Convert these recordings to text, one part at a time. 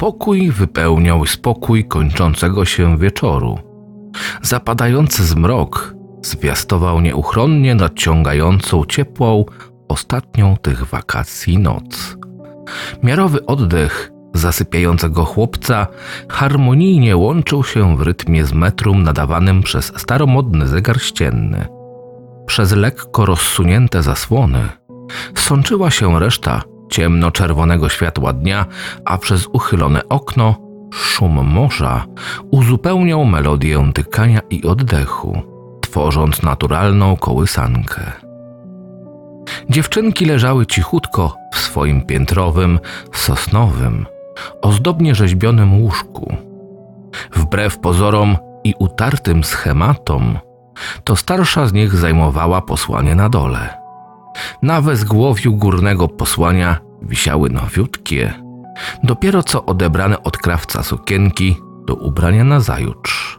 Pokój wypełniał spokój kończącego się wieczoru. Zapadający zmrok zwiastował nieuchronnie nadciągającą ciepłą, ostatnią tych wakacji noc. Miarowy oddech zasypiającego chłopca harmonijnie łączył się w rytmie z metrum nadawanym przez staromodny zegar ścienny. Przez lekko rozsunięte zasłony sączyła się reszta ciemno-czerwonego światła dnia, a przez uchylone okno szum morza uzupełniał melodię tykania i oddechu, tworząc naturalną kołysankę. Dziewczynki leżały cichutko w swoim piętrowym, sosnowym, ozdobnie rzeźbionym łóżku. Wbrew pozorom i utartym schematom, to starsza z nich zajmowała posłanie na dole. Na wezgłowiu górnego posłania wisiały nowiutkie, dopiero co odebrane od krawca sukienki do ubrania na zajutrz.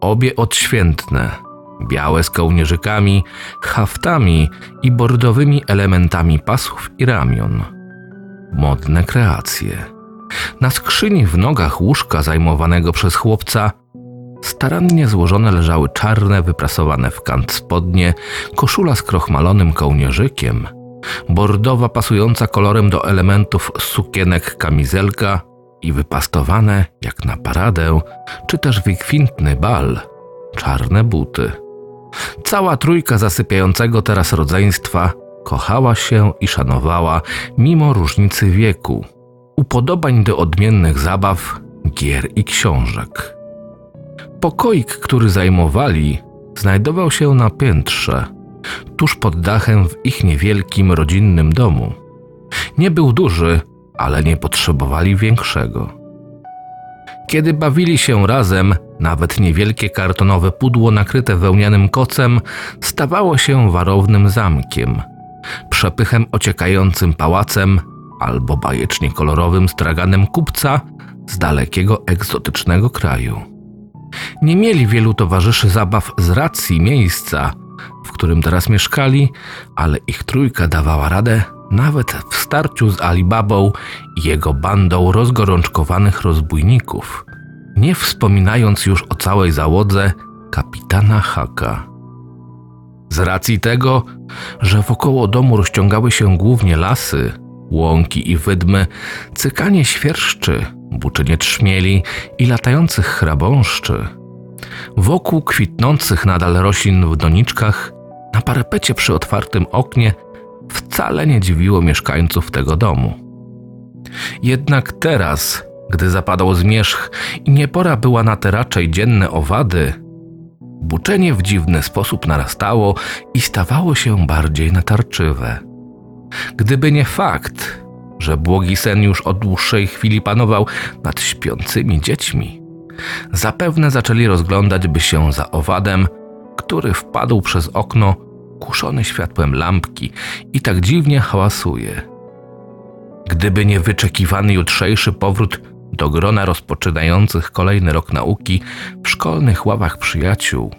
Obie odświętne, białe z kołnierzykami, haftami i bordowymi elementami pasów i ramion. Modne kreacje. Na skrzyni w nogach łóżka zajmowanego przez chłopca starannie złożone leżały czarne, wyprasowane w kant spodnie, koszula z krochmalonym kołnierzykiem, bordowa pasująca kolorem do elementów sukienek kamizelka i wypastowane, jak na paradę, czy też wykwintny bal, czarne buty. Cała trójka zasypiającego teraz rodzeństwa kochała się i szanowała mimo różnicy wieku, upodobań do odmiennych zabaw, gier i książek. Pokoik, który zajmowali, znajdował się na piętrze, tuż pod dachem w ich niewielkim rodzinnym domu. Nie był duży, ale nie potrzebowali większego. Kiedy bawili się razem, nawet niewielkie kartonowe pudło nakryte wełnianym kocem stawało się warownym zamkiem, przepychem ociekającym pałacem albo bajecznie kolorowym straganem kupca z dalekiego egzotycznego kraju. Nie mieli wielu towarzyszy zabaw z racji miejsca, w którym teraz mieszkali, ale ich trójka dawała radę nawet w starciu z Alibabą i jego bandą rozgorączkowanych rozbójników, nie wspominając już o całej załodze kapitana Haka. Z racji tego, że wokoło domu rozciągały się głównie lasy, łąki i wydmy, cykanie świerszczy, buczenie trzmieli i latających chrabąszczy. Wokół kwitnących nadal roślin w doniczkach, na parapecie przy otwartym oknie wcale nie dziwiło mieszkańców tego domu. Jednak teraz, gdy zapadał zmierzch i niepora była na te raczej dzienne owady, buczenie w dziwny sposób narastało i stawało się bardziej natarczywe. Gdyby nie fakt, że błogi sen już od dłuższej chwili panował nad śpiącymi dziećmi, zapewne zaczęli rozglądać by się za owadem, który wpadł przez okno kuszony światłem lampki i tak dziwnie hałasuje. Gdyby nie wyczekiwany jutrzejszy powrót do grona rozpoczynających kolejny rok nauki w szkolnych ławach przyjaciół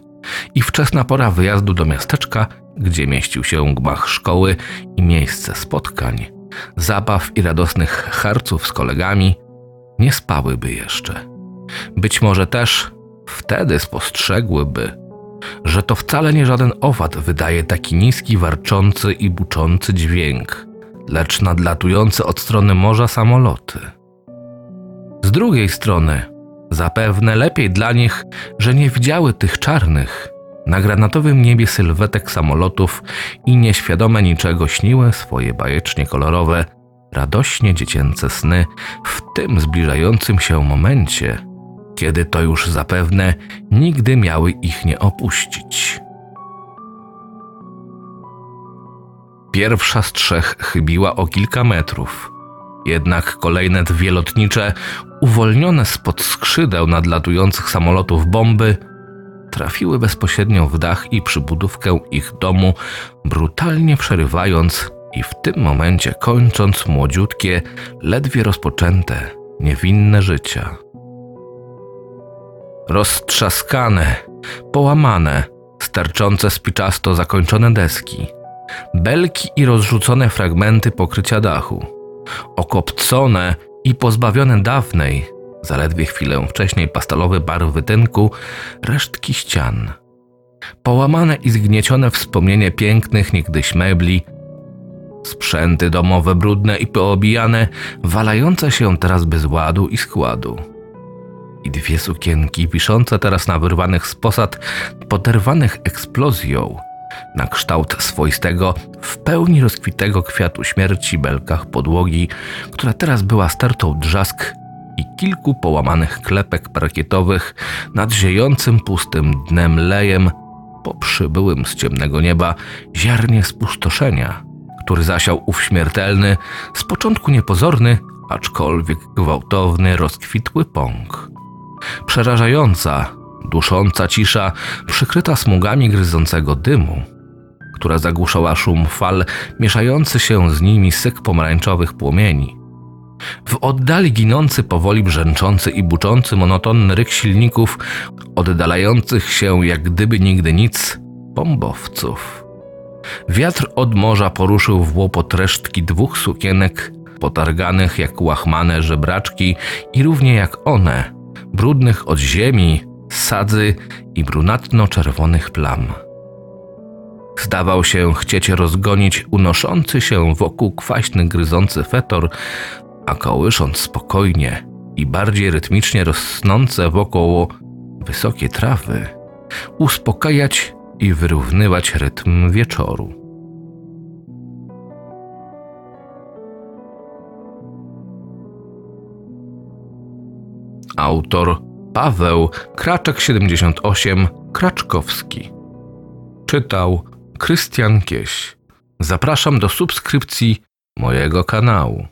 i wczesna pora wyjazdu do miasteczka, gdzie mieścił się gmach szkoły i miejsce spotkań, zabaw i radosnych harców z kolegami, nie spałyby jeszcze. Być może też wtedy spostrzegłyby, że to wcale nie żaden owad wydaje taki niski, warczący i buczący dźwięk, lecz nadlatujące od strony morza samoloty. Z drugiej strony, zapewne lepiej dla nich, że nie widziały tych czarnych, na granatowym niebie sylwetek samolotów i nieświadome niczego śniły swoje bajecznie kolorowe, radośnie dziecięce sny w tym zbliżającym się momencie, kiedy to już zapewne nigdy miały ich nie opuścić. Pierwsza z trzech chybiła o kilka metrów. Jednak kolejne dwie lotnicze, uwolnione spod skrzydeł nadlatujących samolotów bomby, trafiły bezpośrednio w dach i przybudówkę ich domu, brutalnie przerywając i w tym momencie kończąc młodziutkie, ledwie rozpoczęte, niewinne życia. Roztrzaskane, połamane, sterczące spiczasto zakończone deski, belki i rozrzucone fragmenty pokrycia dachu, okopcone i pozbawione dawnej, zaledwie chwilę wcześniej pastelowy barwy tynku, resztki ścian. Połamane i zgniecione wspomnienie pięknych niegdyś mebli, sprzęty domowe brudne i poobijane, walające się teraz bez ładu i składu. I dwie sukienki wiszące teraz na wyrwanych z posad, poderwanych eksplozją, na kształt swoistego, w pełni rozkwitego kwiatu śmierci belkach podłogi, która teraz była stertą drzask i kilku połamanych klepek parkietowych nad ziejącym pustym dnem lejem po przybyłym z ciemnego nieba ziarnie spustoszenia, który zasiał ów śmiertelny, z początku niepozorny, aczkolwiek gwałtowny, rozkwitły pąk. Przerażająca, dusząca cisza, przykryta smugami gryzącego dymu, która zagłuszała szum fal, mieszający się z nimi syk pomarańczowych płomieni. W oddali ginący powoli brzęczący i buczący monotonny ryk silników, oddalających się jak gdyby nigdy nic, bombowców. Wiatr od morza poruszył w łopot resztki dwóch sukienek, potarganych jak łachmane żebraczki i równie jak one, brudnych od ziemi, sadzy i brunatno-czerwonych plam. Zdawał się chcieć rozgonić unoszący się wokół kwaśny gryzący fetor, a kołysząc spokojnie i bardziej rytmicznie rosnące wokoło wysokie trawy, uspokajać i wyrównywać rytm wieczoru. Autor Paweł Kraczek 78 Kraczkowski. Czytał Krystian Kieś. Zapraszam do subskrypcji mojego kanału.